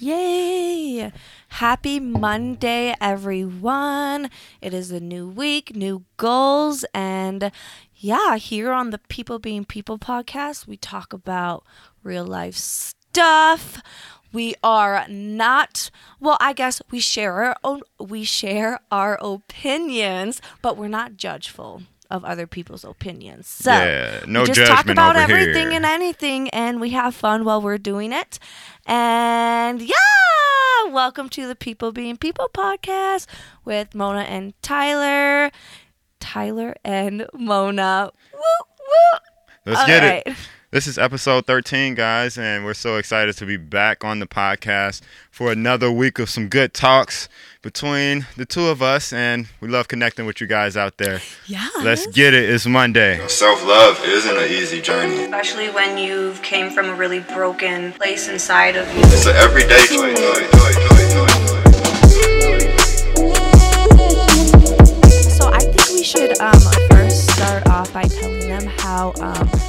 Yay! Happy Monday, everyone. It is a new week, new goals, and yeah, here on the People Being People podcast, we talk about real life stuff. We are not well, I guess we share our own we share our opinions, but we're not judgeful of other people's opinions. So Yeah, no we just talk about everything here. and anything, and we have fun while we're doing it. And yeah, welcome to the People Being People podcast with Mona and Tyler. Tyler and Mona. Woo woo. Let's All get right. it. This is episode 13, guys, and we're so excited to be back on the podcast for another week of some good talks between the two of us, and we love connecting with you guys out there. Yeah. Let's get it. It's Monday. Self love isn't an easy journey. Especially when you came from a really broken place inside of you. It's an everyday choice. So I think we should um, first start off by telling them how um, we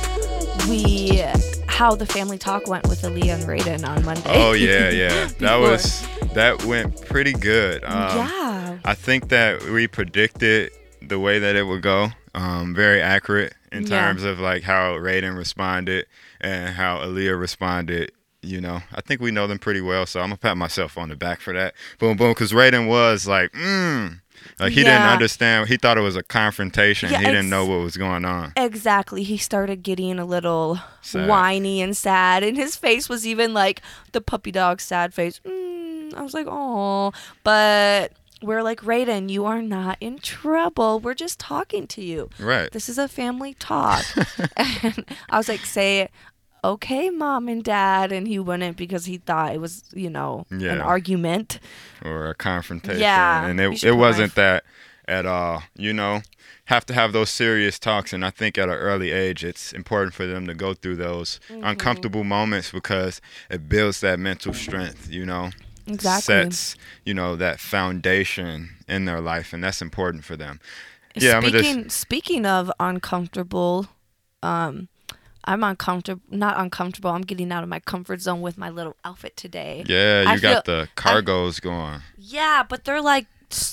how the family talk went with Aaliyah and Raiden on Monday. Oh yeah, yeah. That was that went pretty good. Um, yeah. I think that we predicted the way that it would go. Um, very accurate in Yeah. terms of like how Raiden responded and how Aaliyah responded. You know, I think we know them pretty well, so I'm gonna pat myself on the back for that. Boom, boom, because Raiden was like, mm, like he didn't understand. He thought it was a confrontation. Yeah, he didn't know what was going on. Exactly. He started getting a little Sad. whiny and sad, and his face was even like the puppy dog sad face. Mm, I was like, oh, but we're like, Raiden, you are not in trouble. We're just talking to you. Right. This is a family talk. and I was like, say, okay, mom and dad. And he wouldn't because he thought it was, you know, an argument. or a confrontation. Yeah, and it, it wasn't that at all. You know, have to have those serious talks, and I think at an early age, it's important for them to go through those Mm-hmm. uncomfortable moments because it builds that mental strength. You know, Exactly. sets you know that foundation in their life, and that's important for them. Yeah, I'm speaking just speaking of uncomfortable, um, I'm uncomfortable. Not uncomfortable. I'm getting out of my comfort zone with my little outfit today. yeah, you I got feel- the cargos going. Yeah, but they're like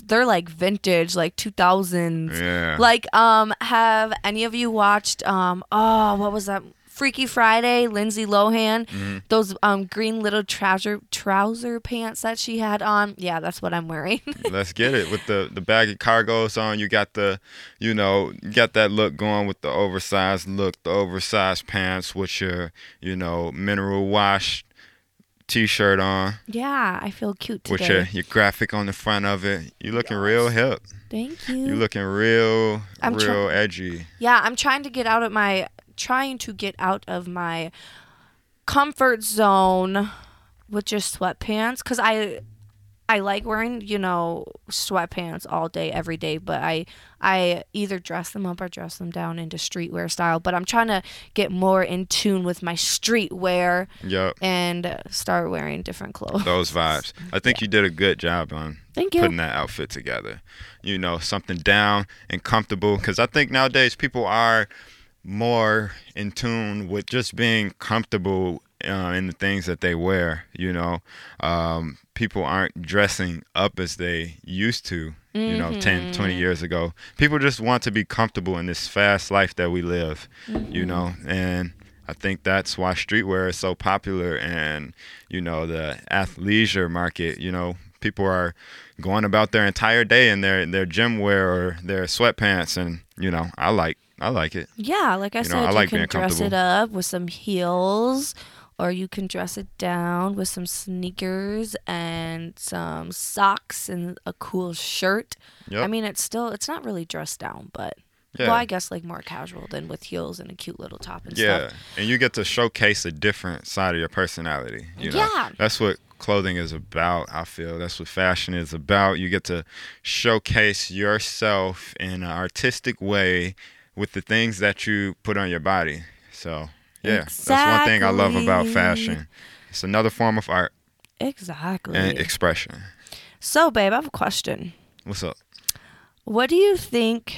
they're like vintage, like 2000s. Yeah, Like, um, have any of you watched um? Oh, what was that? Freaky Friday, Lindsay Lohan, Mm-hmm. those um green little trouser trouser pants that she had on. Yeah, that's what I'm wearing. Let's get it with the the baggy cargos on. You got the, you know, you got that look going with the oversized look, the oversized pants with your, you know, mineral wash t-shirt on yeah, I feel cute with your your graphic on the front of it. You looking real hip. Thank you. You looking real I'm real try- edgy. Yeah, I'm trying to get out of my trying to get out of my comfort zone with just sweatpants cuz I I like wearing, you know, sweatpants all day every day, but I I either dress them up or dress them down into streetwear style, but I'm trying to get more in tune with my streetwear Yup. and start wearing different clothes. Those vibes. I think you did a good job on Thank you. putting that outfit together. You know, something down and comfortable. Because I think nowadays people are more in tune with just being comfortable uh, in the things that they wear. You know, um, people aren't dressing up as they used to. You know, 10, 20 years ago. People just want to be comfortable in this fast life that we live. You know, and I think that's why streetwear is so popular and, you know, the athleisure market, you know, people are going about their entire day in their, their gym wear or their sweatpants and, you know, I like I like it. Yeah, like I You know, said, I like you can dress it up with some heels, or you can dress it down with some sneakers and some socks and a cool shirt. Yep. I mean, it's still it's not really dressed down, but Yeah. well, I guess like more casual than with heels and a cute little top and Yeah, stuff. and you get to showcase a different side of your personality. You know? Yeah. that's what clothing is about. I feel that's what fashion is about. You get to showcase yourself in an artistic way with the things that you put on your body. So yeah, that's one thing I love about fashion. It's another form of art Exactly. and expression. so, babe, I have a question. What's up? What do you think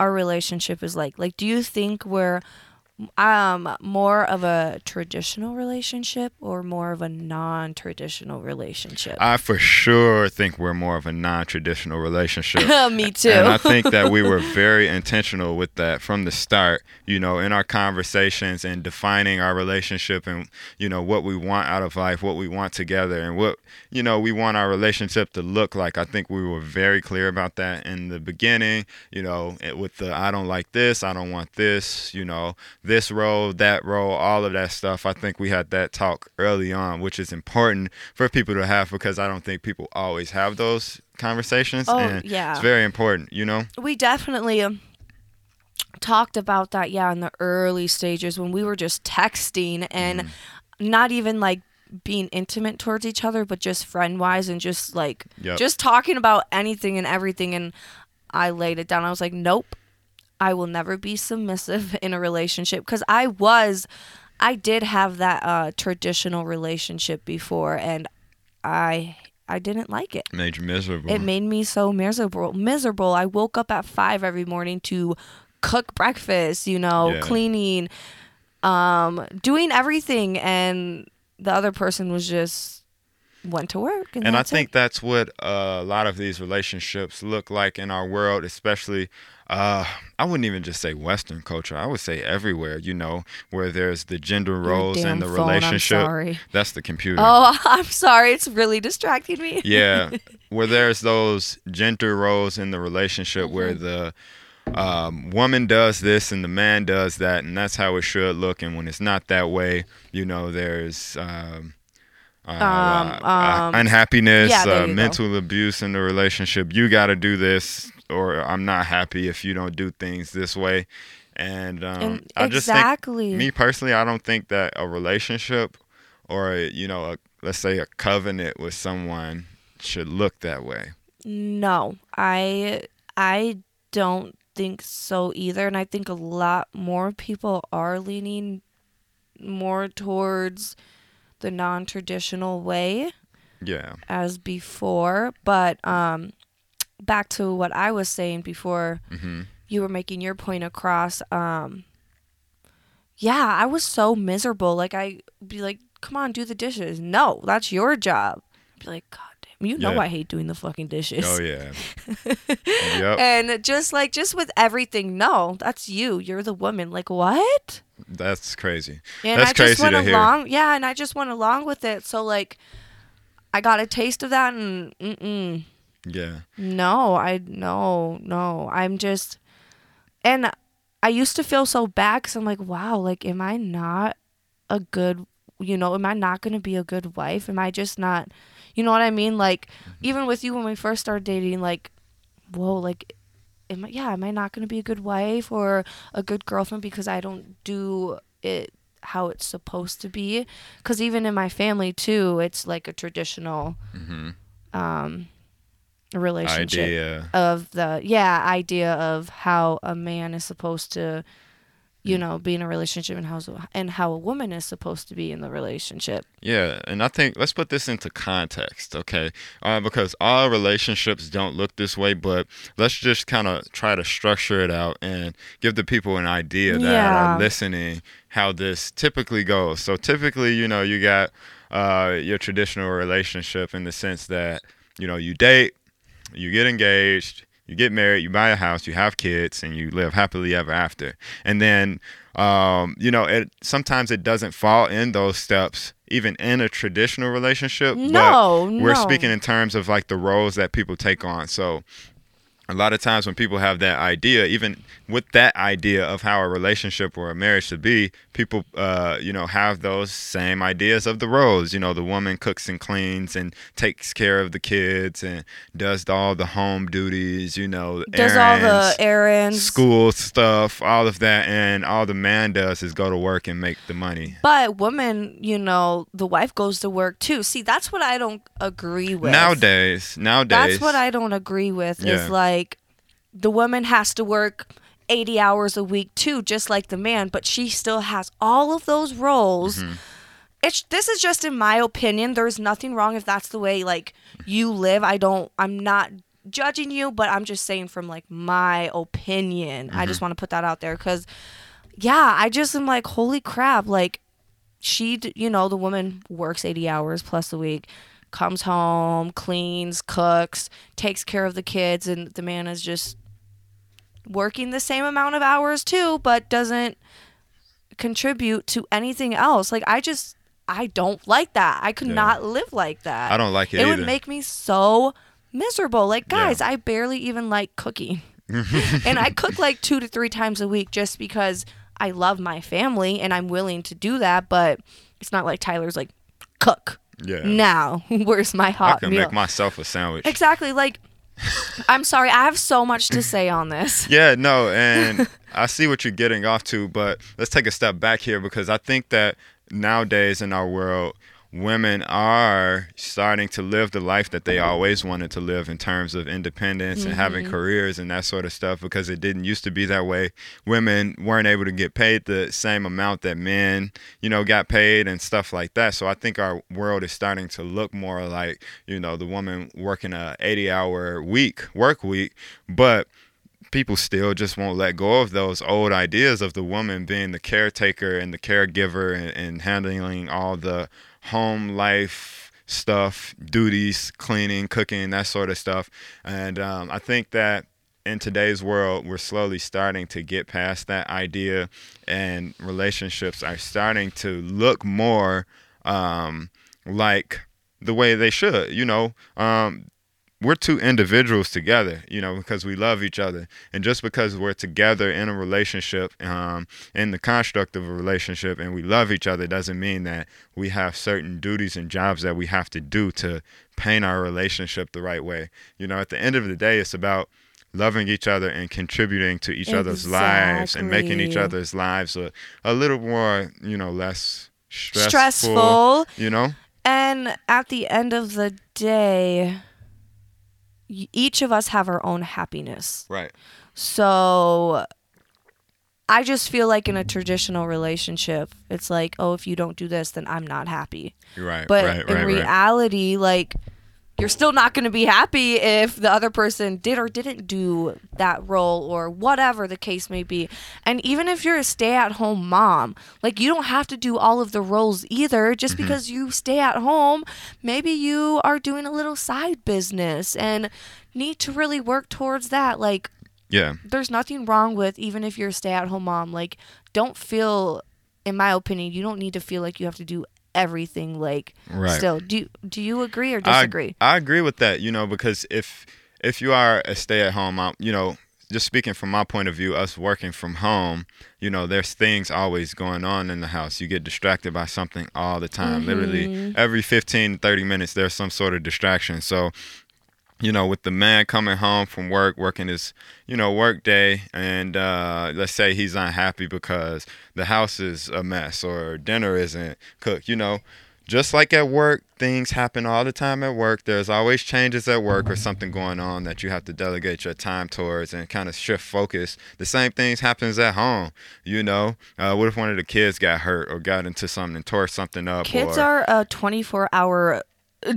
our relationship is like? Like, do you think we're um more of a traditional relationship or more of a non-traditional relationship? I for sure think we're more of a non-traditional relationship. Me too. And I think that we were very intentional with that from the start, you know, in our conversations and defining our relationship and, you know, what we want out of life, what we want together, and what, you know, we want our relationship to look like. I think we were very clear about that in the beginning, you know, with the I don't like this, I don't want this, you know, this role, that role, all of that stuff. I think we had that talk early on, which is important for people to have because I don't think people always have those conversations. Oh, and yeah. It's very important, you know? we definitely um, talked about that yeah in the early stages when we were just texting and Mm-hmm. not even like being intimate towards each other but just friend wise and just like Yep. just talking about anything and everything and i laid it down i was like nope i will never be submissive in a relationship because i was i did have that uh traditional relationship before and i i didn't like it Made you miserable. it made me so miserable. Miserable. I woke up at five every morning to cook breakfast, you know, Yeah. cleaning, um, doing everything, and the other person was just went to work. And, and I that's it. think that's what uh, a lot of these relationships look like in our world, especially. Uh, I wouldn't even just say Western culture. I would say everywhere. You know, where there's the gender roles and the phone, I'm relationship. sorry. That's the computer. Oh, I'm sorry. It's really distracting me. yeah, where there's those gender roles in the relationship where Mm-hmm. the um, woman does this and the man does that, and that's how it should look. And when it's not that way, you know, there's um, uh, uh, um, unhappiness, yeah, uh, you go. mental abuse in the relationship. You got to do this, or I'm not happy if you don't do things this way. And, um, And I just exactly. think, me personally, I don't think that a relationship or a, you know, a, let's say a covenant with someone should look that way. No, I I don't think so either, and I think a lot more people are leaning more towards the non-traditional way Yeah. as before. But um, back to what I was saying before, hmm you were making your point across. Um, yeah, I was so miserable. Like I be like, "Come on, do the dishes." No, that's your job. I'd be like, "God damn, you know Yeah. I hate doing the fucking dishes." Oh yeah. yep. And just like just with everything, no, that's you. You're the woman. Like what? That's crazy. And That's I just crazy went to hear. along. Yeah, and I just went along with it. So like, I got a taste of that, and mm-mm. Yeah. no, I no no. I'm just, and I used to feel so bad because I'm like, wow, like, am I not a good, you know, am I not gonna be a good wife? Am I just not, you know what I mean? Like, mm-hmm. even with you when we first started dating, like, whoa, like, am I, yeah, am I not gonna be a good wife or a good girlfriend because I don't do it how it's supposed to be? Because even in my family too, it's like a traditional, hmm um, relationship Idea. of the yeah idea of how a man is supposed to you know be in a relationship and how and how a woman is supposed to be in the relationship Yeah, and I think let's put this into context, okay? Uh, because all relationships don't look this way, but let's just kind of try to structure it out and give the people an idea that Yeah. are listening how this typically goes. So typically, you know, you got uh, your traditional relationship in the sense that you know you date, you get engaged, you get married, you buy a house, you have kids, and you live happily ever after. And then, um, you know, it sometimes it doesn't fall in those steps, even in a traditional relationship. No, but we're no. speaking in terms of like the roles that people take on. So. A lot of times when people have that idea, even with that idea of how a relationship or a marriage should be, people, uh, you know, have those same ideas of the roles. You know, the woman cooks and cleans and takes care of the kids and does all the home duties. You know, does all the errands, errands school stuff, all of that, and all the man does is go to work and make the money. but women you know the wife goes to work too see that's what i don't agree with Nowadays, nowadays, that's what i don't agree with Yeah. is like the woman has to work 80 hours a week too just like the man but she still has all of those roles Mm-hmm. it's this is just in my opinion there's nothing wrong if that's the way like you live i don't i'm not judging you but i'm just saying from like my opinion i just Mm-hmm. want to put that out there because yeah, I just am like, holy crap. Like, she, you know, the woman works 80 hours plus a week, comes home, cleans, cooks, takes care of the kids, and the man is just working the same amount of hours too, but doesn't contribute to anything else. Like, I just, I don't like that. I could Yeah. not live like that. I don't like it, It either. would make me so miserable. Like, Yeah. guys, I barely even like cooking. and I cook like two to three times a week just because I love my family and I'm willing to do that. But it's not like Tyler's like, cook yeah. now. Where's my hot I can meal? make myself a sandwich. exactly. Like, I'm sorry. I have so much to say on this. Yeah, no, and I see what you're getting off to, but let's take a step back here because I think that nowadays in our world, women are starting to live the life that they always wanted to live in terms of independence and having mm-hmm. careers and that sort of stuff because it didn't used to be that way. Women weren't able to get paid the same amount that men, you know, got paid and stuff like that. So I think our world is starting to look more like, you know, the woman working a 80 hour week, work week, but people still just won't let go of those old ideas of the woman being the caretaker and the caregiver and, and handling all the home life stuff, duties, cleaning, cooking, that sort of stuff. And um, I think that in today's world, we're slowly starting to get past that idea, and relationships are starting to look more um, like the way they should. You know, um, we're two individuals together, you know, because we love each other. And just because we're together in a relationship, um, in the construct of a relationship, and we love each other, doesn't mean that we have certain duties and jobs that we have to do to paint our relationship the right way. You know, at the end of the day, it's about loving each other and contributing to each other's lives and making each other's lives a, a little more, you know, less stressful, Stressful. you know? And at the end of the day, each of us have our own happiness. Right. So I just feel like in a traditional relationship, it's like, oh, if you don't do this, then I'm not happy. Right. But right, in right, right. reality, like, you're still not going to be happy if the other person did or didn't do that role or whatever the case may be. And even if you're a stay at home mom, like, you don't have to do all of the roles either. Just Mm-hmm. because you stay at home, maybe you are doing a little side business and need to really work towards that. Like, Yeah. there's nothing wrong with even if you're a stay at home mom like don't feel in my opinion you don't need to feel like you have to do everything like Right. still do do you agree or disagree I, agree with that, you know, because if if you are a stay at home mom, you know, just speaking from my point of view, us working from home, you know, there's things always going on in the house. You get distracted by something all the time. Literally mm-hmm. every 15, 30 minutes there's some sort of distraction. So you know, with the man coming home from work, working his, you know, work day, and uh, let's say he's unhappy because the house is a mess or dinner isn't cooked, you know, just like at work, things happen all the time at work. There's always changes at work or something going on that you have to delegate your time towards and kind of shift focus. The same things happens at home, you know. Uh, what if one of the kids got hurt or got into something and tore something up? kids or, are a 24 hour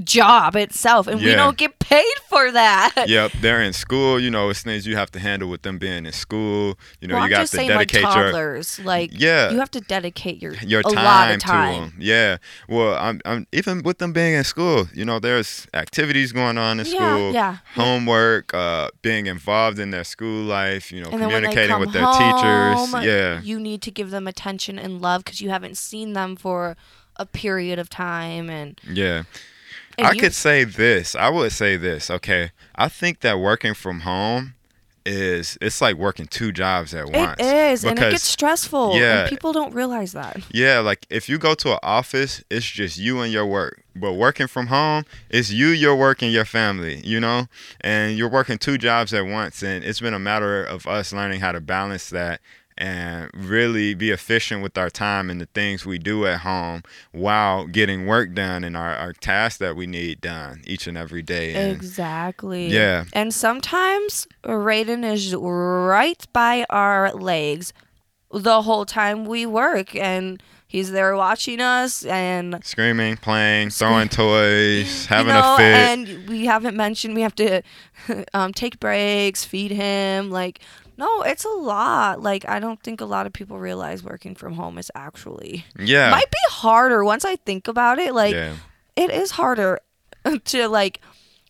job itself and we don't get paid for that Yep, they're in school. You know, it's things you have to handle with them being in school. You know, well, you got to saying like dedicate your toddlers like Yeah. you have to dedicate your your a time, lot of to them. Yeah. Well, I'm, I'm even with them being in school. You know, there's activities going on in Yeah, school. yeah. Homework, uh, being involved in their school life. You know, and then when they communicating with their home, teachers. Yeah. you need to give them attention and love because you haven't seen them for a period of time and, Yeah. And I you- could say this. I would say this. Okay. I think that working from home is it's like working two jobs at once. It is, and it gets stressful. yeah. and people don't realize that. Yeah, like if you go to an office, it's just you and your work. But working from home, it's you, your work, and your family, you know? And you're working two jobs at once. And it's been a matter of us learning how to balance that and really be efficient with our time and the things we do at home while getting work done and our, our tasks that we need done each and every day. And Exactly. Yeah. And sometimes Raiden is right by our legs the whole time we work, and he's there watching us, and screaming, playing, throwing toys, having you know, a fit. and we haven't mentioned we have to um, take breaks, feed him, like No, it's a lot. Like I don't think a lot of people realize working from home is actually Yeah. might be harder once I think about it. Like yeah. it is harder to like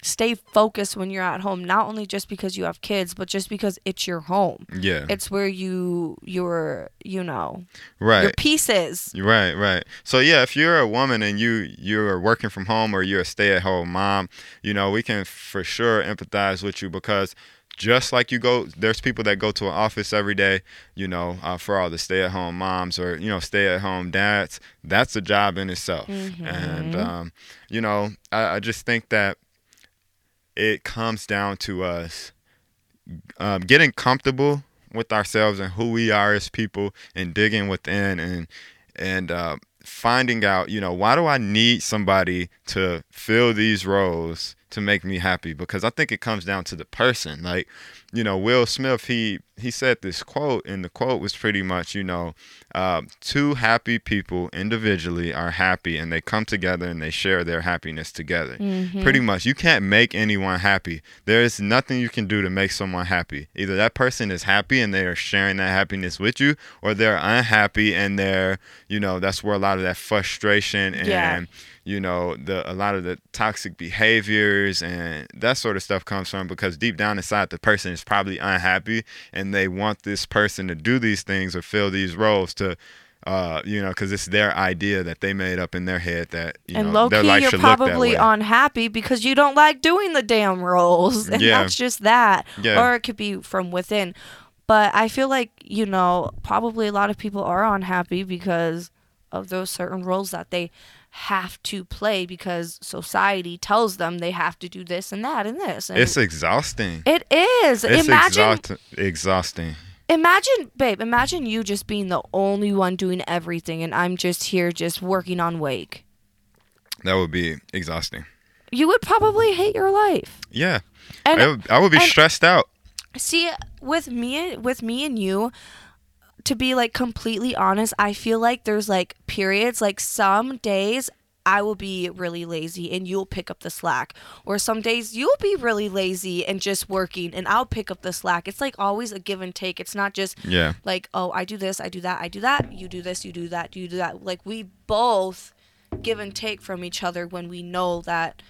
stay focused when you're at home not only just because you have kids but just because it's your home Yeah. it's where you your you know right your pieces Right, right. So yeah, if you're a woman and you you're working from home or you're a stay-at-home mom, you know, we can for sure empathize with you because just like you go there's people that go to an office every day, you know, uh, for all the stay-at-home moms or, you know, stay-at-home dads, that's a job in itself. And um, you know, I, I just think that it comes down to us um, getting comfortable with ourselves and who we are as people and digging within and and uh, finding out you know why do i need somebody to fill these roles to make me happy because i think it comes down to the person. Like you know will smith he he said this quote and the quote was pretty much you know um, two happy people individually are happy and they come together and they share their happiness together. Pretty much you can't make anyone happy. There is nothing you can do to make someone happy. Either that person is happy and they are sharing that happiness with you or they're unhappy and they're you know that's where a lot of that frustration and Yeah. You know the a lot of the toxic behaviors and that sort of stuff comes from because deep down inside the person is probably unhappy and they want this person to do these things or fill these roles to uh, you know, because it's their idea that they made up in their head that you and know low their key life you're should look that probably way. unhappy because you don't like doing the damn roles and Yeah. that's just that Yeah. or it could be from within but i feel like you know probably a lot of people are unhappy because of those certain roles that they have to play because society tells them they have to do this and that and this and It's exhausting. it is It's imagine exhaust- exhausting. imagine babe imagine you just being the only one doing everything and i'm just here just working on wake That would be exhausting. you would probably hate your life Yeah, and I would, I would be and- stressed out. See, with me, with me and you, to be like completely honest, I feel like there's like periods, like some days I will be really lazy and you'll pick up the slack, or some days you'll be really lazy and just working and I'll pick up the slack. It's like always a give and take. It's not just Yeah, like, oh, I do this, I do that, I do that. You do this, you do that, you do that. Like we both give and take from each other when we know that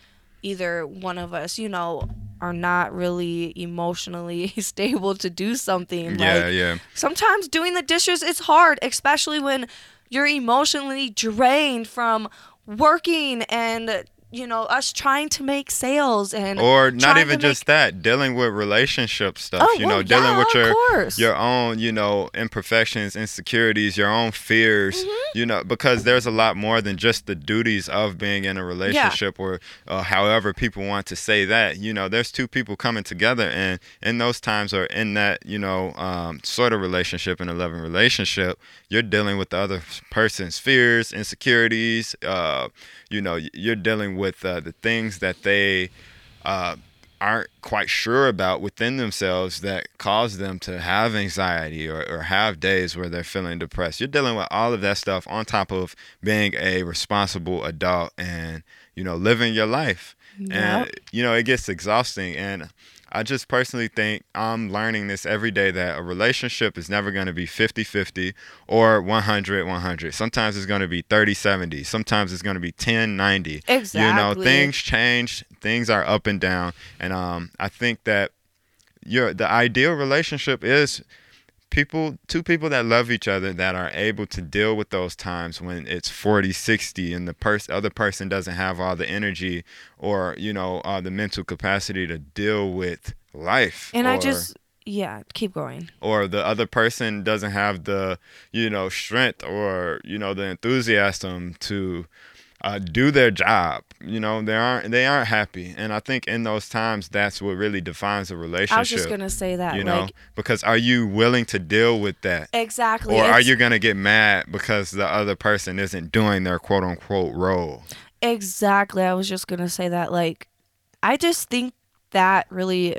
either one of us, you know, are not really emotionally stable to do something. yeah, like yeah. sometimes doing the dishes is hard, especially when you're emotionally drained from working and you know us trying to make sales and Or not even just that, dealing with relationship stuff. Oh, you well, know, dealing yeah, with your course. your own, you know, imperfections, insecurities, your own fears. Mm-hmm. You know, because there's a lot more than just the duties of being in a relationship, or uh, however people want to say that. You know, there's two people coming together, and in those times, or in that, you know, um, sort of relationship, in a loving relationship, you're dealing with the other person's fears, insecurities. Uh, you know, you're dealing with uh, the things that they uh, aren't quite sure about within themselves that cause them to have anxiety or, or have days where they're feeling depressed. You're dealing with all of that stuff on top of being a responsible adult and, you know, living your life. Yep. And, you know, it gets exhausting. And I just personally think I'm learning this every day that a relationship is never going to be 50 50 or 100 100. Sometimes it's going to be 30 70. Sometimes it's going to be 10 90. You know, things change, things are up and down. And um, I think that your the ideal relationship is people two people that love each other that are able to deal with those times when it's 40 60 and the other person doesn't have all the energy or you know uh, the mental capacity to deal with life and I just yeah, keep going. or the other person doesn't have the you know strength or you know the enthusiasm to uh, do their job you know they aren't they aren't happy and i think in those times that's what really defines a relationship I was just gonna say that. you know like because are you willing to deal with that exactly. or are you gonna get mad because the other person isn't doing their quote unquote role Exactly. I was just gonna say that. Like, I just think that really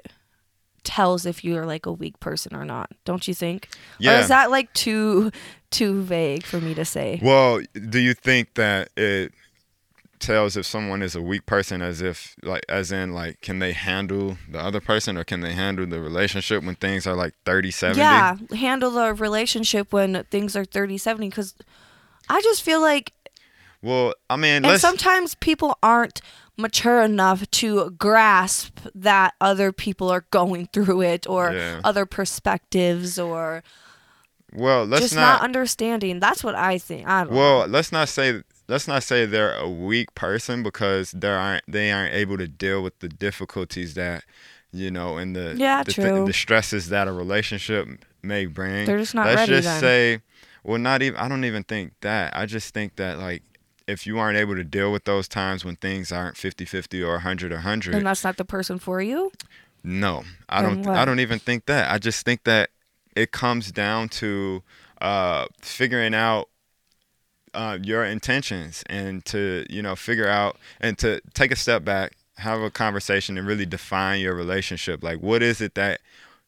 tells if you're like a weak person or not. Don't you think? Or yeah is that like too too vague for me to say? well do you think that it tells if someone is a weak person as if like as in like can they handle the other person or can they handle the relationship when things are like 30 70 Yeah, handle the relationship when things are 30, 70. Because I just feel like, well i mean and sometimes people aren't mature enough to grasp that other people are going through it or Yeah. other perspectives or well let's just not, not, understanding. That's what I think. I don't know. well let's not say let's not say they're a weak person because they aren't they aren't able to deal with the difficulties that you know and the Yeah, the, true. the stresses that a relationship may bring They're just not let's ready just then. say well not even i don't even think that i just think that like if you aren't able to deal with those times when things aren't 50-50 or 100 or 100 Then that's not the person for you. no i Then don't th- i don't even think that i just think that it comes down to uh figuring out uh, your intentions and to you know figure out and to take a step back have a conversation and really define your relationship like what is it that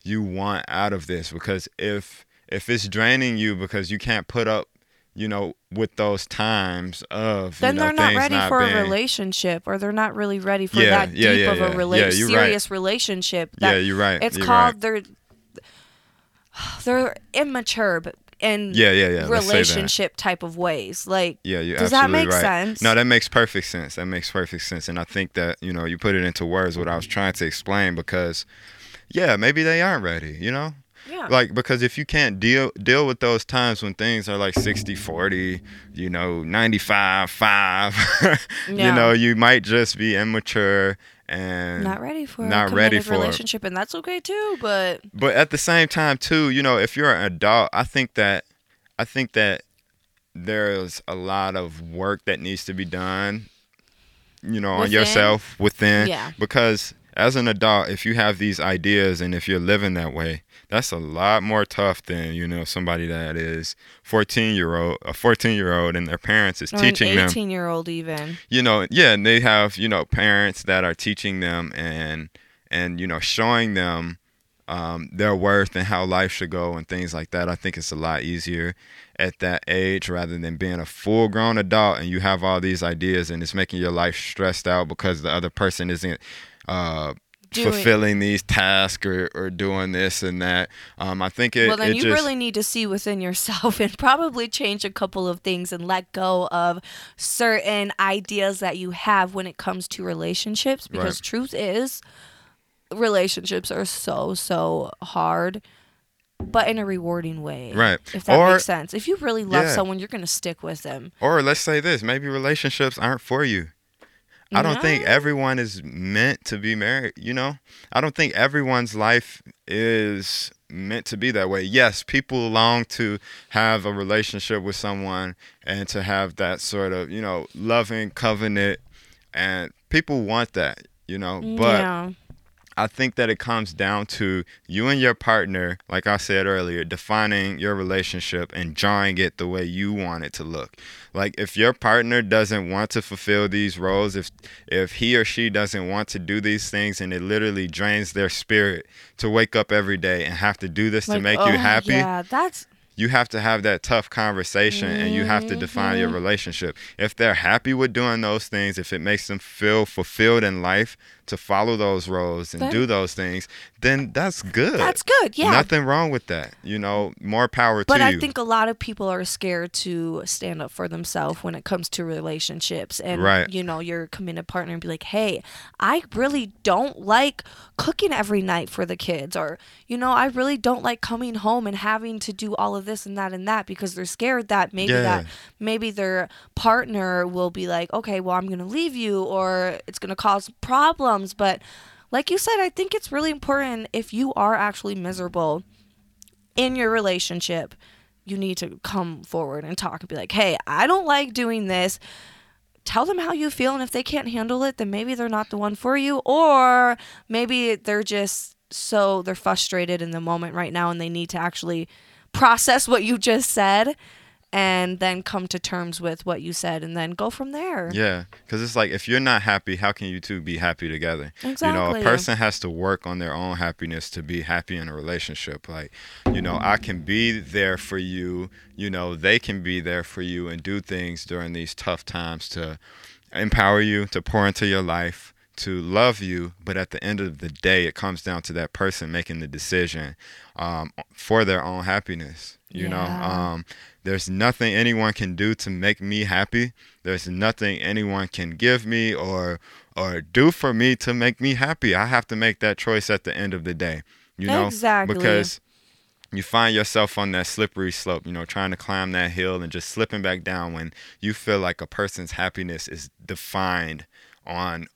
you want out of this because if if it's draining you because you can't put up you know with those times of Then you know, they're not ready not for being, a relationship, or they're not really ready for Yeah, that yeah, deep yeah, of yeah. a rela- Yeah, you're right. serious relationship. That yeah you're right It's you're called right. they're they're immature, but in yeah yeah yeah let's say that. relationship type of ways. Like, Yeah, you Does that make right. sense? No, that makes perfect sense. That makes perfect sense. And I think that, you know, you put it into words what I was trying to explain because yeah, maybe they aren't ready, you know? yeah, Like because if you can't deal deal with those times when things are like 60 40, you know, 95 5, you know, you might just be immature and not ready for not a ready for relationship, and that's okay too. But but at the same time too you know if you're an adult i think that i think that there's a lot of work that needs to be done you know on yourself within Yeah. because as an adult if you have these ideas and if you're living that way that's a lot more tough than you know somebody that is 14 year old a 14 year old and their parents is or teaching an them eighteen year old even. you know yeah and they have you know parents that are teaching them and and you know showing them um, their worth and how life should go and things like that i think it's a lot easier at that age rather than being a full grown adult and you have all these ideas and it's making your life stressed out because the other person isn't uh, Doing- fulfilling these tasks or, or doing this and that um, i think it, well, then it you just really need to see within yourself and probably change a couple of things and let go of certain ideas that you have when it comes to relationships. Because Right. truth is, relationships are so so hard, but in a rewarding way. Right. If that Or- makes sense. If you really love Yeah. someone, you're gonna stick with them. Or let's say this, maybe relationships aren't for you. I don't think everyone is meant to be married, you know? I don't think everyone's life is meant to be that way. Yes, people long to have a relationship with someone and to have that sort of, you know, loving covenant and people want that, you know? But yeah. I think that it comes down to you and your partner, like I said earlier, defining your relationship and drawing it the way you want it to look. Like if your partner doesn't want to fulfill these roles, if if he or she doesn't want to do these things and it literally drains their spirit to wake up every day and have to do this to make oh, you happy, Yeah, that's you have to have that tough conversation and you have to define Mm-hmm. your relationship. If they're happy with doing those things, if it makes them feel fulfilled in life to follow those roles and Then- do those things, then that's good. that's good. Yeah. Nothing wrong with that. You know, more power But to I you. But I think a lot of people are scared to stand up for themselves when it comes to relationships. And, Right. you know, your committed partner and be like, hey, I really don't like cooking every night for the kids. Or, you know, I really don't like coming home and having to do all of this and that and that because they're scared that maybe Yeah. that maybe their partner will be like, okay, well, I'm going to leave you or it's going to cause problems. But like you said, I think it's really important if you are actually miserable in your relationship, you need to come forward and talk and be like, hey, I don't like doing this. Tell them how you feel. And if they can't handle it, then maybe they're not the one for you. Or maybe they're just so they're frustrated in the moment right now and they need to actually process what you just said and then come to terms with what you said and then go from there. Yeah, because it's like if you're not happy, how can you two be happy together? Exactly. You know, a person has to work on their own happiness to be happy in a relationship. Like, you know, I can be there for you. You know, they can be there for you and do things during these tough times to, empower you, to pour into your life, to love you. But at the end of the day, it comes down to that person making the decision um, for their own happiness. You know, um, there's nothing anyone can do to make me happy. There's nothing anyone can give me or or do for me to make me happy. I have to make that choice at the end of the day. You know, Exactly. because you find yourself on that slippery slope, you know, trying to climb that hill and just slipping back down when you feel like a person's happiness is defined on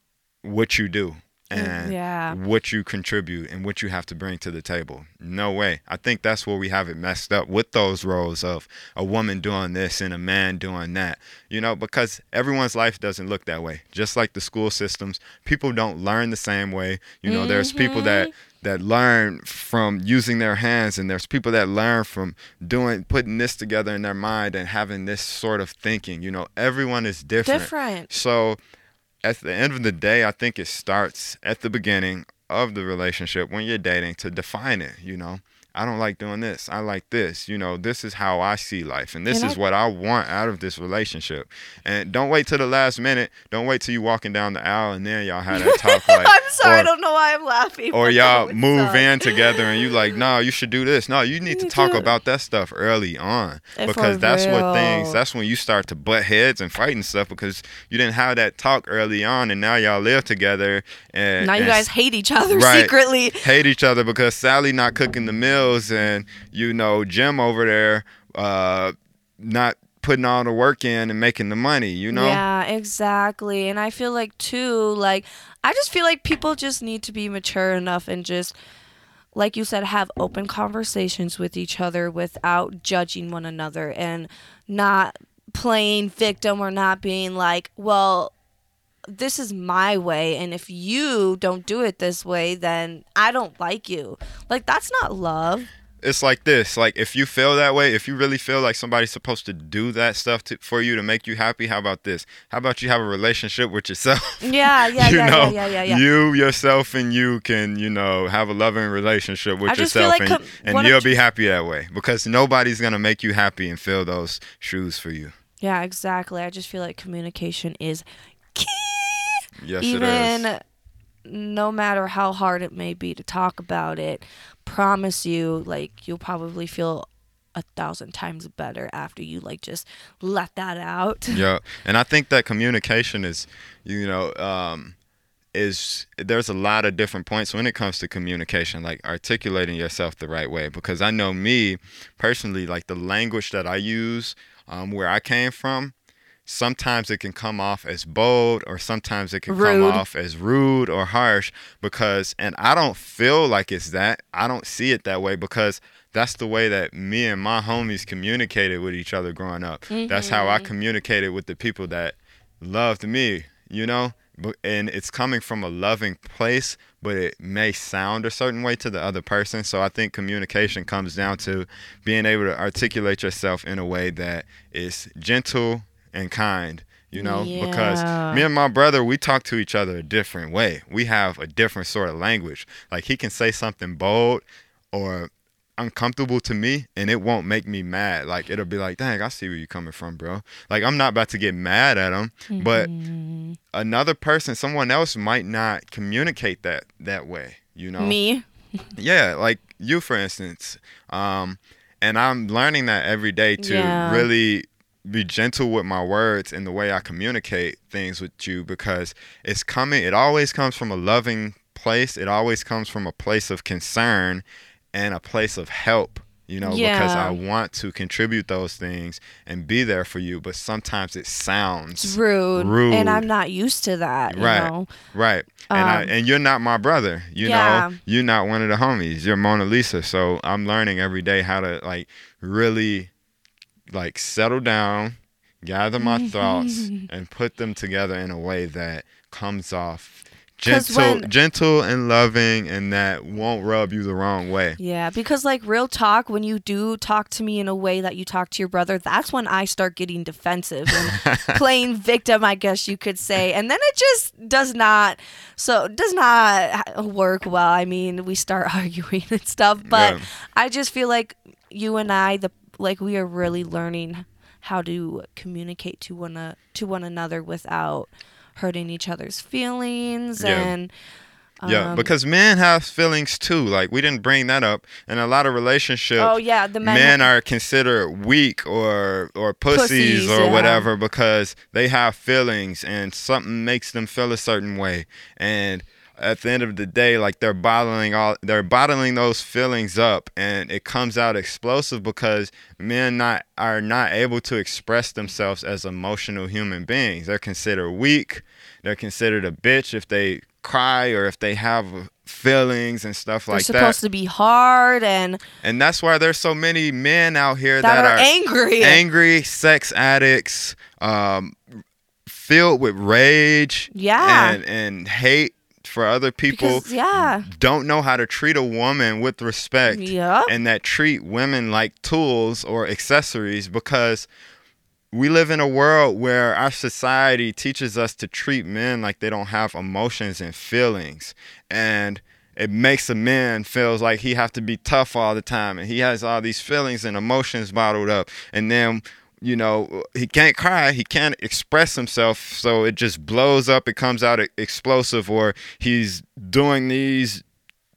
what you do and Yeah. what you contribute and what you have to bring to the table. No way. I think that's where we have it messed up with those roles of a woman doing this and a man doing that. You know, because everyone's life doesn't look that way. Just like the school systems, people don't learn the same way. You know, there's people mm-hmm. that that learn from using their hands and there's people that learn from doing putting this together in their mind and having this sort of thinking. You know, everyone is different. Different. So at the end of the day, I think it starts at the beginning of the relationship when you're dating to define it, you know. I don't like doing this. I like this. You know, this is how I see life and this And is I- what I want out of this relationship. And don't wait till the last minute. Don't wait till you walking down the aisle and then y'all had that talk like I'm sorry, I don't know why I'm laughing. or y'all move not. in together and you like, no, you should do this. No, you need to talk do. about that stuff early on because that's what things. That's when you start to butt heads and fight and stuff because you didn't have that talk early on, and now y'all live together and Now you and guys hate each other Right. secretly. hate each other because Sally not cooking the and you know Jim over there uh, not putting all the work in and making the money. You know. Yeah, exactly. And I feel like too, like I just feel like people just need to be mature enough and just like you said, have open conversations with each other without judging one another and not playing victim or not being like, well, this is my way and if you don't do it this way then I don't like you. Like that's not love. it's like this like if you feel that way if you really feel like somebody's supposed to do that stuff to, for you to make you happy how about this how about you have a relationship with yourself Yeah, yeah, you yeah, know yeah, yeah, yeah, yeah. you yourself and you can you know have a loving relationship with I yourself like and, com- and you'll I'm- be happy that way because nobody's gonna make you happy and fill those shoes for you Yeah, exactly. I just feel like communication is yes it is Even no matter how hard it may be to talk about it, promise you, like, you'll probably feel a thousand times better after you, like, just let that out. yeah and i think that communication is you know um is there's a lot of different points when it comes to communication like articulating yourself the right way because i know me personally like the language that i use um, where i came from sometimes it can come off as bold or sometimes it can come off as rude or harsh because and I don't feel like it's that. I don't see it that way because that's the way that me and my homies communicated with each other growing up. That's how I mm-hmm. communicated with the people that loved me, you know? And it's coming from a loving place, but it may sound a certain way to the other person. So I think communication comes down to being able to articulate yourself in a way that is gentle and kind you know because me and my brother we talk to each other a different way we have a different sort of language like he can say something bold or uncomfortable to me and it won't make me mad like it'll be like dang i see where you're coming from bro like i'm not about to get mad at him but Mm-hmm. another person someone else might not communicate that that way you know Me? yeah like you for instance um and i'm learning that every day to Yeah. really be gentle with my words and the way i communicate things with you because it's coming it always comes from a loving place it always comes from a place of concern and a place of help you know because i want to contribute those things and be there for you but sometimes it sounds rude. Rude. And I'm not used to that, you Right. know? Right. And I, Um, and you're not my brother. You Yeah. know, you're not one of the homies. You're Mona Lisa. So I'm learning every day how to like really like settle down, gather my thoughts and put them together in a way that comes off gentle when- gentle and loving and that won't rub you the wrong way. Yeah, because like real talk, when you do talk to me in a way that you talk to your brother, that's when I start getting defensive and playing victim, I guess you could say. And then it just does not, so does not work well. I mean, we start arguing and stuff, but Yeah. I just feel like you and I, the like we are really learning how to communicate to one a, to one another without hurting each other's feelings Yeah. and yeah, um, because men have feelings too. Like we didn't bring that up in a lot of relationships. oh yeah the men, men are considered weak or or pussies, Pussies, or yeah. whatever because they have feelings and something makes them feel a certain way and at the end of the day like they're bottling all they're bottling those feelings up and it comes out explosive because men not are not able to express themselves as emotional human beings. They're considered weak. They're considered a bitch if they cry or if they have feelings and stuff they're like that. It's supposed to be hard and and that's why there's so many men out here that, that, are, angry. angry sex addicts, um, filled with rage Yeah. and, and hate for other people. because yeah don't know how to treat a woman with respect Yup. and that treat women like tools or accessories because we live in a world where our society teaches us to treat men like they don't have emotions and feelings and it makes a man feels like he have to be tough all the time and he has all these feelings and emotions bottled up and then you know he can't cry he can't express himself so it just blows up it comes out explosive or he's doing these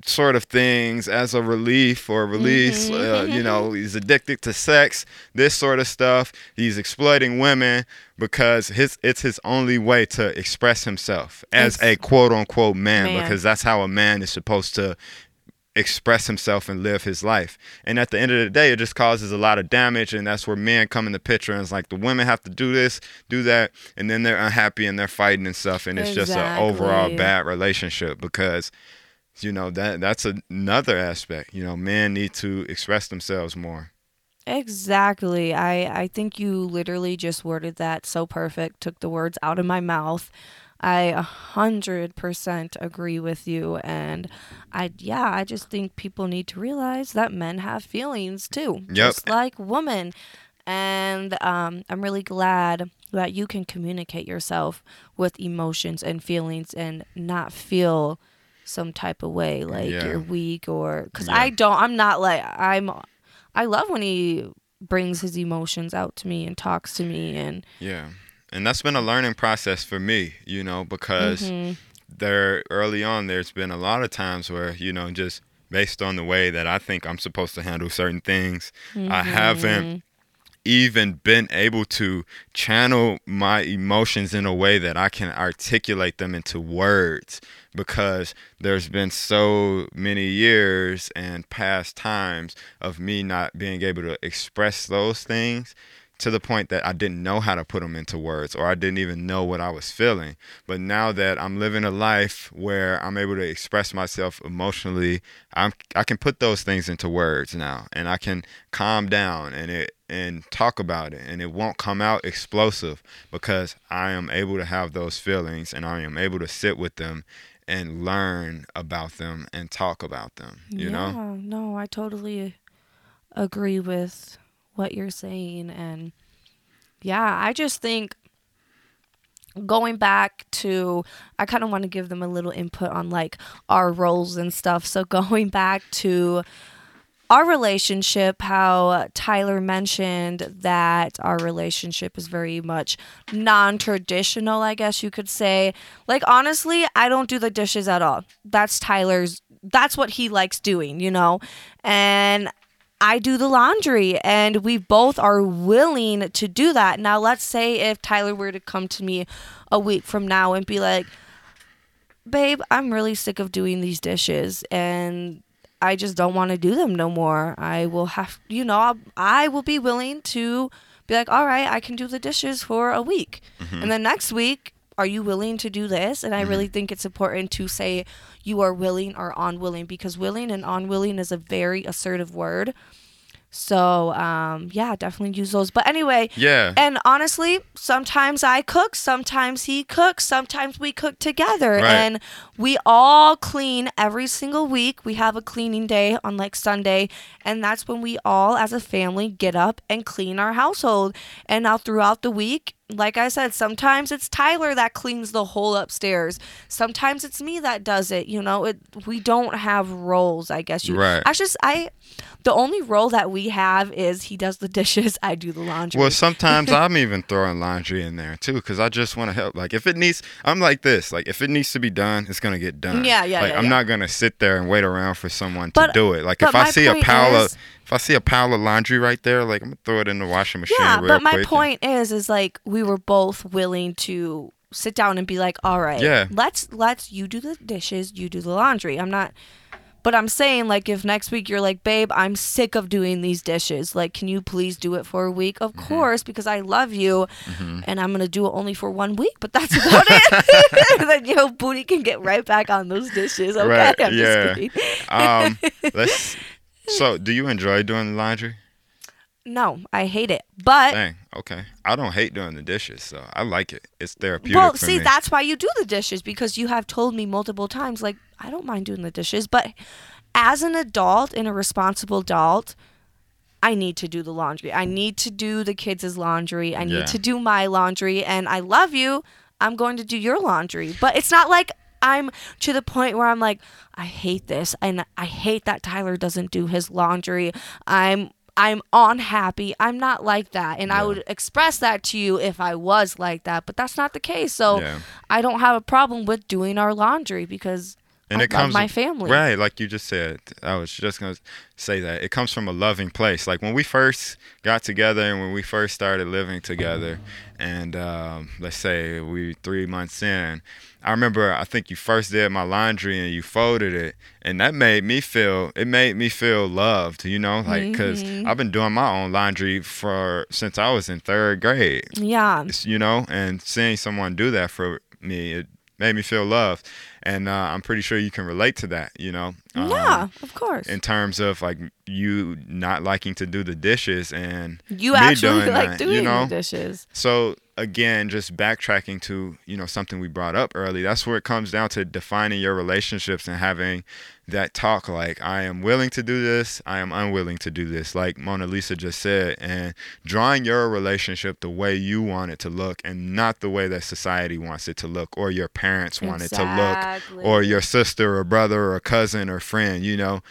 sort of things as a relief or release uh, you know he's addicted to sex this sort of stuff he's exploiting women because his it's his only way to express himself as a quote unquote man, Man. because that's how a man is supposed to express himself and live his life. And at the end of the day, it just causes a lot of damage. And that's where men come in the picture. And it's like the women have to do this, do that. And then they're unhappy and they're fighting and stuff. And it's just an overall bad relationship because, you know, that that's another aspect. You know, men need to express themselves more. Exactly. I I think you literally just worded that so perfect. Took the words out of my mouth. I a hundred percent agree with you, and I yeah, I just think people need to realize that men have feelings too, just like women. And um, I'm really glad that you can communicate yourself with emotions and feelings and not feel some type of way like Yeah. you're weak or because Yeah. I don't. I'm not like I'm I love when he brings his emotions out to me and talks to me and Yeah. And that's been a learning process for me, you know, because Mhm. there early on there's been a lot of times where, you know, just based on the way that I think I'm supposed to handle certain things, I haven't even been able to channel my emotions in a way that I can articulate them into words because there's been so many years and past times of me not being able to express those things to the point that I didn't know how to put them into words or I didn't even know what I was feeling. But now that I'm living a life where I'm able to express myself emotionally, I'm I can put those things into words now and I can calm down and it and talk about it and it won't come out explosive because I am able to have those feelings and I am able to sit with them and learn about them and talk about them, you know? no, I totally agree with what you're saying and yeah, I just think going back to I kind of want to give them a little input on like our roles and stuff. So going back to our relationship, how Tyler mentioned that our relationship is very much non traditional, I guess you could say. Like, honestly, I don't do the dishes at all. That's Tyler's, that's what he likes doing, you know? And I do the laundry, and we both are willing to do that. Now, let's say if Tyler were to come to me a week from now and be like, babe, I'm really sick of doing these dishes and I just don't want to do them no more. I will have, you know, I'll, I will be willing to be like, all right, I can do the dishes for a week. Mm-hmm. And then next week, are you willing to do this? And I really think it's important to say you are willing or unwilling because willing and unwilling is a very assertive word. So, um, yeah, definitely use those. But anyway, Yeah. and honestly, sometimes I cook, sometimes he cooks, sometimes we cook together. Right. And we all clean every single week. We have a cleaning day on like Sunday. And that's when we all, as a family, get up and clean our household. And now throughout the week, like I said, sometimes it's Tyler that cleans the whole upstairs. Sometimes it's me that does it. You know, it we don't have roles. I guess you. Right. I just I, the only role that we have is he does the dishes, I do the laundry. Well, sometimes I'm even throwing laundry in there too, because I just want to help. Like if it needs, I'm like this. Like if it needs to be done, it's gonna get done. Yeah, yeah, Like yeah, I'm yeah. not gonna sit there and wait around for someone But- to do it. Like if I see a pile is- of, if I see a pile of laundry right there, like I'm gonna throw it in the washing machine. yeah, but my quick and- point is, is like we were both willing to sit down and be like, all right, Yeah. let's let's you do the dishes, you do the laundry. I'm not. But I'm saying, like, if next week you're like, babe, I'm sick of doing these dishes. Like, can you please do it for a week? Of Mm-hmm. course, because I love you, and I'm gonna do it only for one week. But that's about it. then your booty can get right back on those dishes. Okay, Right, I'm yeah. just kidding. Um, let's. So, do you enjoy doing the laundry? No, I hate it. But Dang. Okay. I don't hate doing the dishes, so I like it. It's therapeutic well, see, me. that's why you do the dishes because you have told me multiple times, like, I don't mind doing the dishes, but as an adult and a responsible adult, I need to do the laundry. I need to do the kids' laundry. I need Yeah. to do my laundry. And I love you. I'm going to do your laundry. But it's not like I'm to the point where I'm like, I hate this. And I hate that Tyler doesn't do his laundry. I'm I'm unhappy. I'm not like that. And I would express that to you if I was like that. But that's not the case. So Yeah. I don't have a problem with doing our laundry because and I it comes my family. right like you just said i was just gonna say that it comes from a loving place like when we first got together and when we first started living together and um, let's say we three months in i remember i think you first did my laundry and you folded it and that made me feel it made me feel loved you know like because Mm-hmm. i've been doing my own laundry for since i was in third grade Yeah. you know, and seeing someone do that for me, it made me feel loved, and uh, I'm pretty sure you can relate to that, you know. Um, yeah, of course. In terms of like you not liking to do the dishes and you me actually doing like that, doing you know? the dishes. So again, just backtracking to you know something we brought up early. That's where it comes down to defining your relationships and having that talk. Like I am willing to do this. I am unwilling to do this. Like Mona Lisa just said, and drawing your relationship the way you want it to look, and not the way that society wants it to look, or your parents want it to look, or your sister or brother or cousin or friend. You know.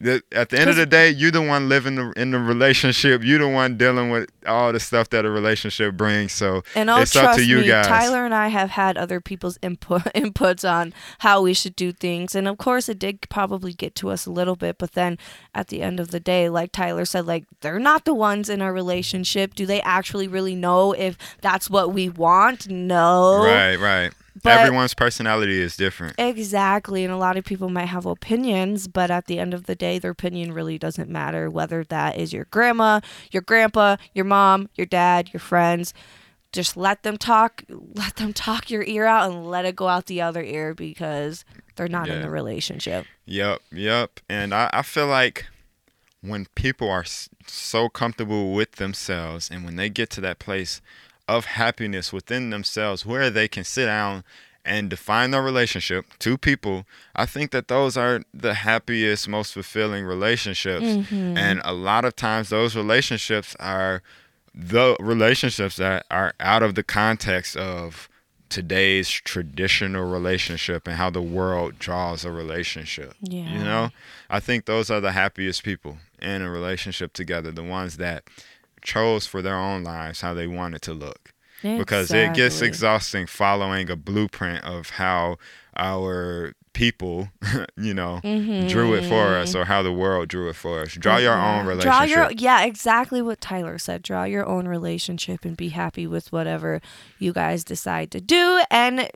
The- At the end of the day, you're the one living the, in the relationship. You're the one dealing with all the stuff that a relationship brings. So And oh, it's trust up to you me, guys. Tyler and I have had other people's input inputs on how we should do things, and of course, it did probably get to us a little bit. But then, at the end of the day, like Tyler said, like they're not the ones in our relationship. Do they actually really know if that's what we want? No. Right, right. But- Everyone's personality is different. Exactly, and a lot of people might have opinions, but at the end of the day, their opinion really doesn't matter. Whether that is your grandma, your grandpa, your mom, your dad, your friends, just let them talk. Let them talk your ear out, and let it go out the other ear because they're not in the relationship. Yep, yep. And I, I feel like when people are so comfortable with themselves and when they get to that place of happiness within themselves where they can sit down and define their relationship to people, I think that those are the happiest, most fulfilling relationships. Mm-hmm. And a lot of times those relationships are the relationships that are out of the context of today's traditional relationship and how the world draws a relationship. Yeah. You know, I think those are the happiest people in a relationship together, the ones that chose for their own lives how they want it to look. Because it gets exhausting following a blueprint of how our people, you know, drew it for us or how the world drew it for us. Draw your own Mm-hmm. Relationship. Draw your yeah, exactly what Tyler said. Draw your own relationship and be happy with whatever you guys decide to do. And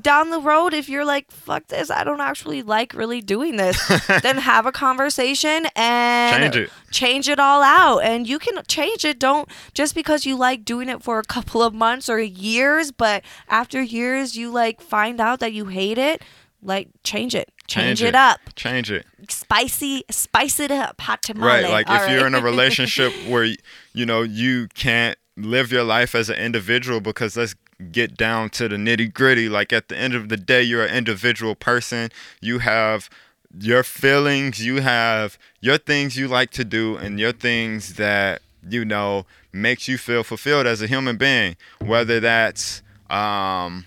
down the road, if you're like, "Fuck this," I don't actually like really doing this, then have a conversation and Change it. change it all out. And you can change it. Don't just because you like doing it for a couple of months or years, but after years you like find out that you hate it. Like change it, change, Change it it. up Change it. spicy, spice it up, hot tamale. Right. Like All if you're in a relationship where you know you can't live your life as an individual because let's get down to the nitty gritty. Like at the end of the day, you're an individual person. You have your feelings. You have your things you like to do and your things that you know, makes you feel fulfilled as a human being. Whether that's um,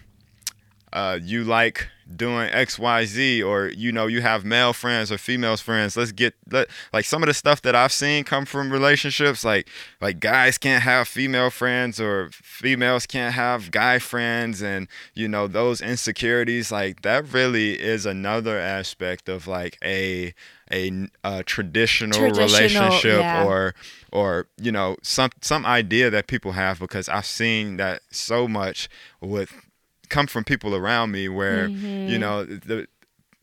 uh, you like doing XYZ or you know you have male friends or female friends let's get let, like some of the stuff that I've seen come from relationships like like guys can't have female friends or females can't have guy friends and you know those insecurities like that really is another aspect of like a a, a traditional, Traditional, relationship yeah. or or you know some some idea that people have because I've seen that so much with come from people around me where you Mm-hmm. know the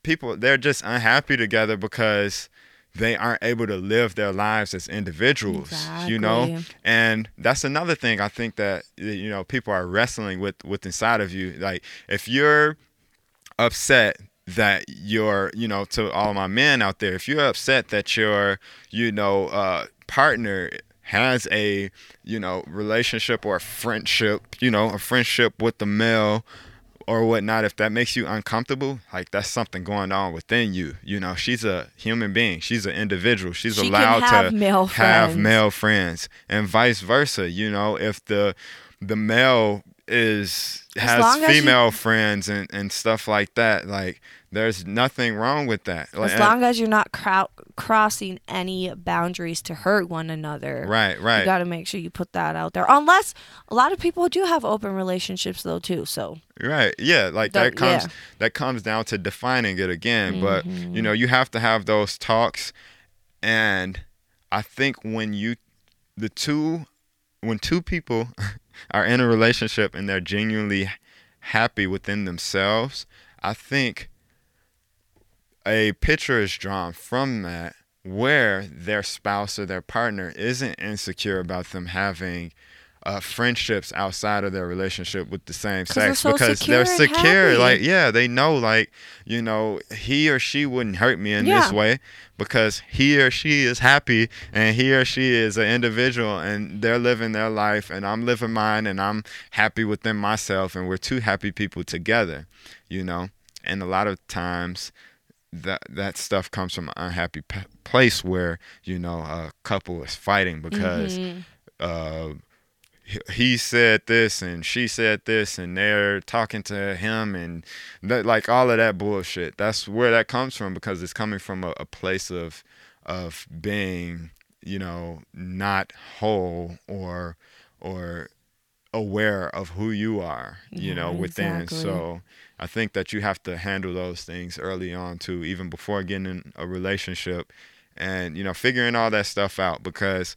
people they're just unhappy together because they aren't able to live their lives as individuals you know? And that's another thing i think that you know people are wrestling with with inside of you. Like if you're upset that you're you know to all my men out there if you're upset that your you know uh partner has a you know relationship or a friendship you know a friendship with the male or whatnot if that makes you uncomfortable like that's something going on within you you know? She's a human being. She's an individual. She's She allowed have to male have friends. male friends and vice versa you know? If the the male is has as you- female friends and, and stuff like that like there's nothing wrong with that. Like, As long as you're not crou- crossing any boundaries to hurt one another. right right You got to make sure you put that out there. Unless a lot of people do have open relationships though too. So Right. Yeah. Like The- that comes yeah. Mm-hmm. that comes down to defining it again. But you know, you have to have those talks and I think when you the two when two people are in a relationship and they're genuinely happy within themselves, I think a picture is drawn from that where their spouse or their partner isn't insecure about them having uh, friendships outside of their relationship with the same 'Cause they're sex so because they're secure happy. like yeah they know like you know he or she wouldn't hurt me in this way because he or she is happy and he or she is an individual and they're living their life and I'm living mine and I'm happy within myself and we're two happy people together you know and a lot of times that that stuff comes from an unhappy p- place where you know a couple is fighting because Mm-hmm. uh he- said this and she said this and they're talking to him and that like all of that bullshit that's where that comes from because it's coming from a, a place of of being you know not whole or or aware of who you are you know within exactly. so i think that you have to handle those things early on too even before getting in a relationship and you know figuring all that stuff out because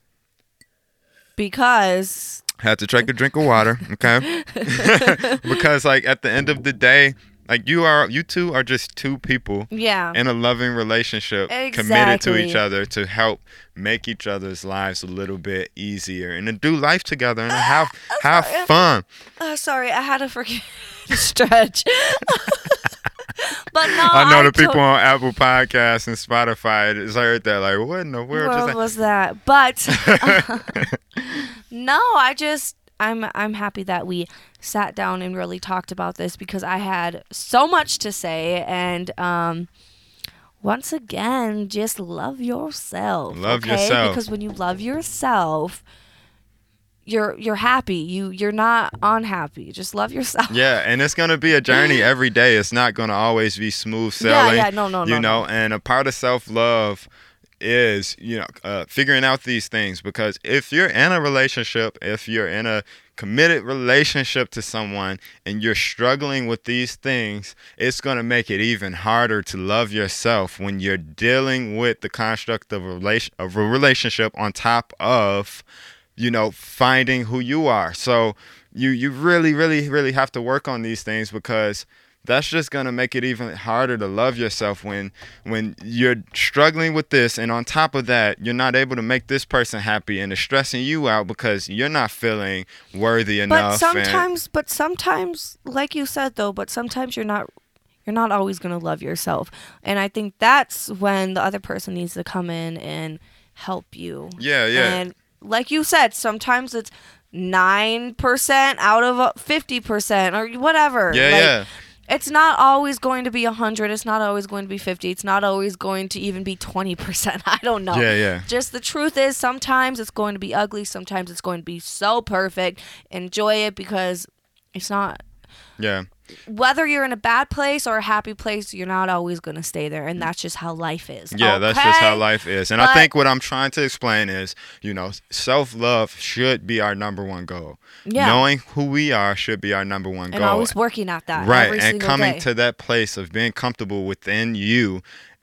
because had to take a drink of water okay? Because like at the end of the day like you are you two are just two people yeah, in a loving relationship committed to each other to help make each other's lives a little bit easier and to do life together and have have sorry. fun uh, sorry, I had a forget to stretch. but no, I know the to- people on Apple Podcasts and Spotify has heard that like what in the world what just was that? But no, I just I'm I'm happy that we sat down and really talked about this because I had so much to say and um once again just love yourself. Love okay? yourself. because when you love yourself you're you're happy. You you're not unhappy. Just love yourself. Yeah, and it's gonna be a journey every day. It's not gonna always be smooth Yeah, sailing. yeah, no, no, You no, know, no. and a part of self love is you know uh, figuring out these things because if you're in a relationship, if you're in a committed relationship to someone and you're struggling with these things, it's going to make it even harder to love yourself when you're dealing with the construct of a relation of a relationship on top of you know finding who you are. So you you really really really have to work on these things because that's just going to make it even harder to love yourself when when you're struggling with this and on top of that you're not able to make this person happy and it's stressing you out because you're not feeling worthy But enough and- sometimes, but sometimes, like you said though, but sometimes you're not, you're not always gonna love yourself, and I think that's when the other person needs to come in and help you. yeah yeah And like you said, sometimes it's nine percent out of fifty percent or whatever. yeah Like, yeah It's not always going to be 100. It's not always going to be 50. It's not always going to even be 20%. I don't know. Yeah, yeah. Just the truth is, sometimes it's going to be ugly. Sometimes it's going to be so perfect. Enjoy it because it's not. Yeah. Whether you're in a bad place or a happy place, you're not always going to stay there. And that's just how life is. Yeah, that's just how life is. And I think what I'm trying to explain is, you know, self love should be our number one goal. Yeah. Knowing who we are should be our number one And goal. always working at that. right. And coming day. to that place of being comfortable within you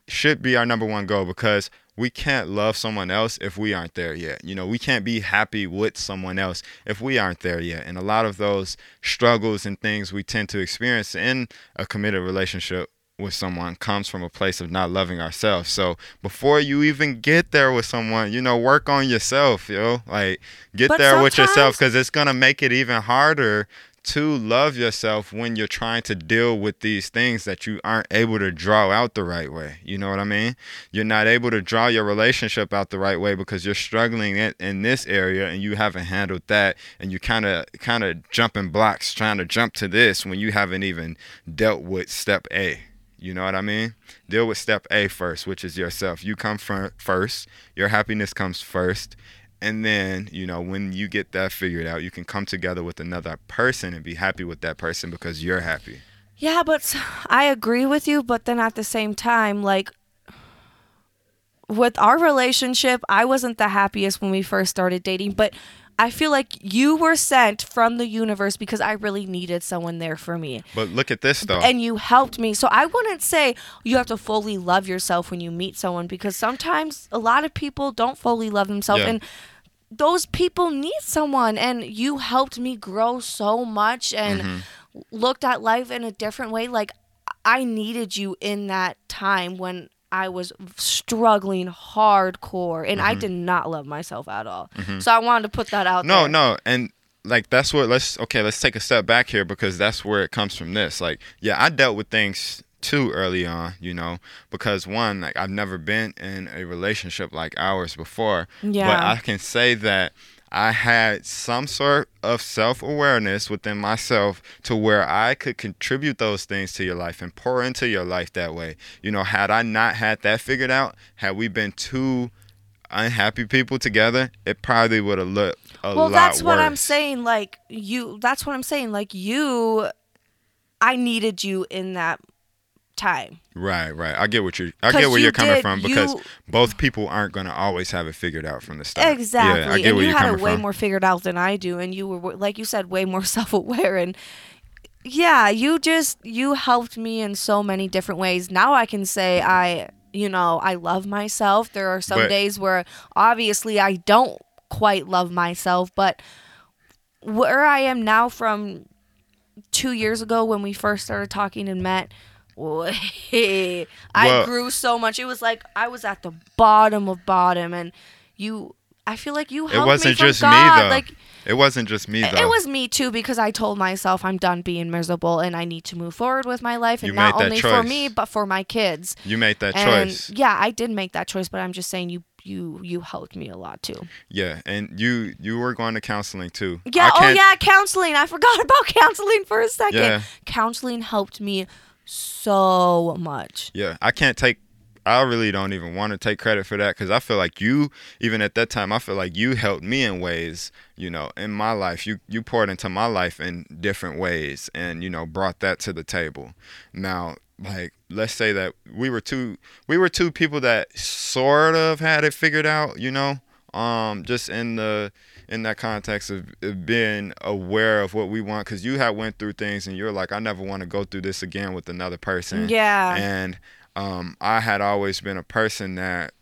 should be our number one goal because we can't love someone else if we aren't there yet. You know, we can't be happy with someone else if we aren't there yet. And a lot of those struggles and things we tend to experience in a committed relationship with someone comes from a place of not loving ourselves. So before you even get there with someone, you know, work on yourself, yo. Like get But there with yourself because it's gonna make it even harder to love yourself when you're trying to deal with these things that you aren't able to draw out the right way. You know what I mean? You're not able to draw your relationship out the right way because you're struggling in, in this area and you haven't handled that and you kind of kind of jumping blocks trying to jump to this when you haven't even dealt with step A. You know what I mean? Deal with step A first, which is yourself. You come fir- first. Your happiness comes first. And then, you know, when you get that figured out, you can come together with another person and be happy with that person because you're happy. Yeah, but I agree with you, but then at the same time, like with our relationship, I wasn't the happiest when we first started dating, but I feel like you were sent from the universe because I really needed someone there for me. But look at this, though. And you helped me. So I wouldn't say you have to fully love yourself when you meet someone because sometimes a lot of people don't fully love themselves Yeah. and those people need someone and you helped me grow so much and Mm-hmm. looked at life in a different way like I needed you in that time when I was struggling hardcore and I Mm-hmm. did not love myself at all. So I wanted to put that out no, there. no. And like, that's what, let's, okay, let's take a step back here because that's where it comes from this. Like, yeah, I dealt with things too early on, you know, because one, like, I've never been in a relationship like ours before. Yeah. But I can say that I had some sort of self awareness within myself to where I could contribute those things to your life and pour into your life that way. You know, had I not had that figured out, had we been two unhappy people together, it probably would have looked a well lot Well, that's what i'm saying like you that's what i'm saying like you i needed you in that time Right, right. I get what you. I get where you you're coming did- from because you- both people aren't gonna always have it figured out from the start. exactly Yeah, I get and where you you're had it way from. more figured out than i do and you were like you said way more self-aware and yeah you just you helped me in so many different ways now i can say i you know i love myself there are some But- days where obviously i don't quite love myself but where i am now from two years ago when we first started talking and met way i Well- grew so much it was like i was at the bottom of bottom and you i feel like you It helped wasn't me from just me God. though. like it wasn't just me though. it was me too because I told myself I'm done being miserable and I need to move forward with my life and You not only for me but for my kids. you made that and choice. yeah, I did make that choice, but I'm just saying you you you helped me a lot too. Yeah, and you you were going to counseling too. Yeah, oh yeah, counseling. I forgot about counseling for a second. Yeah. Counseling helped me so much. Yeah, I can't take. I really don't even want to take credit for that because I feel like you, even at that time, I feel like you helped me in ways, you know, in my life. You you poured into my life in different ways, and you know, brought that to the table. Now, like, let's say that we were two, we were two people that sort of had it figured out, you know, um, just in the in that context of, of being aware of what we want because you had went through things and you're like i never want to go through this again with another person Yeah. and um, I had always been a person that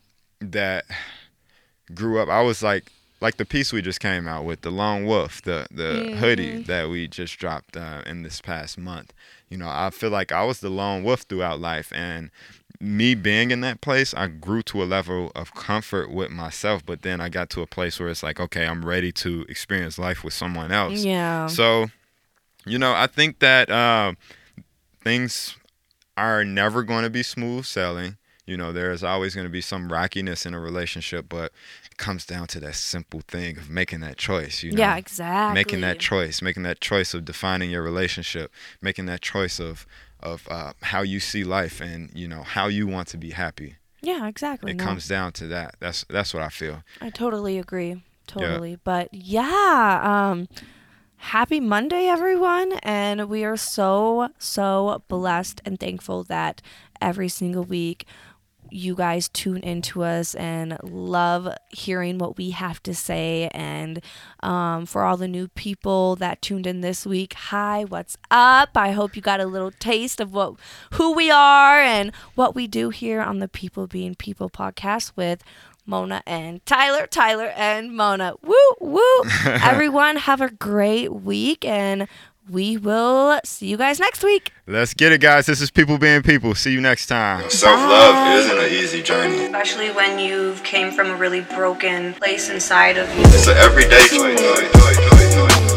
that grew up. I was like like the piece we just came out with, the Lone Wolf, the the hoodie that we just dropped uh, in this past month. You know, I feel like I was the lone wolf throughout life, and me being in that place, I grew to a level of comfort with myself. But then I got to a place where it's like, okay, I'm ready to experience life with someone else. Yeah. So, you know, I think that uh, things are never going to be smooth sailing. You know, there's always going to be some rockiness in a relationship, but it comes down to that simple thing of making that choice. You know, yeah, exactly. making that choice, making that choice of defining your relationship, making that choice of of uh, how you see life and you know how you want to be happy. Yeah, exactly. It No, comes down to that. That's that's what I feel. I totally agree. Totally. But yeah, um happy Monday everyone and we are so so blessed and thankful that every single week you guys tune into us and love hearing what we have to say and um, for all the new people that tuned in this week hi what's up i hope you got a little taste of what who we are and what we do here on the people being people podcast with Mona and Tyler, Tyler and Mona. Woo, woo. Everyone have a great week and we will see you guys next week. Let's get it, guys. This is people being people. See you next time. Self love isn't an easy journey. Especially when you came from a really broken place inside of you. It's an everyday choice.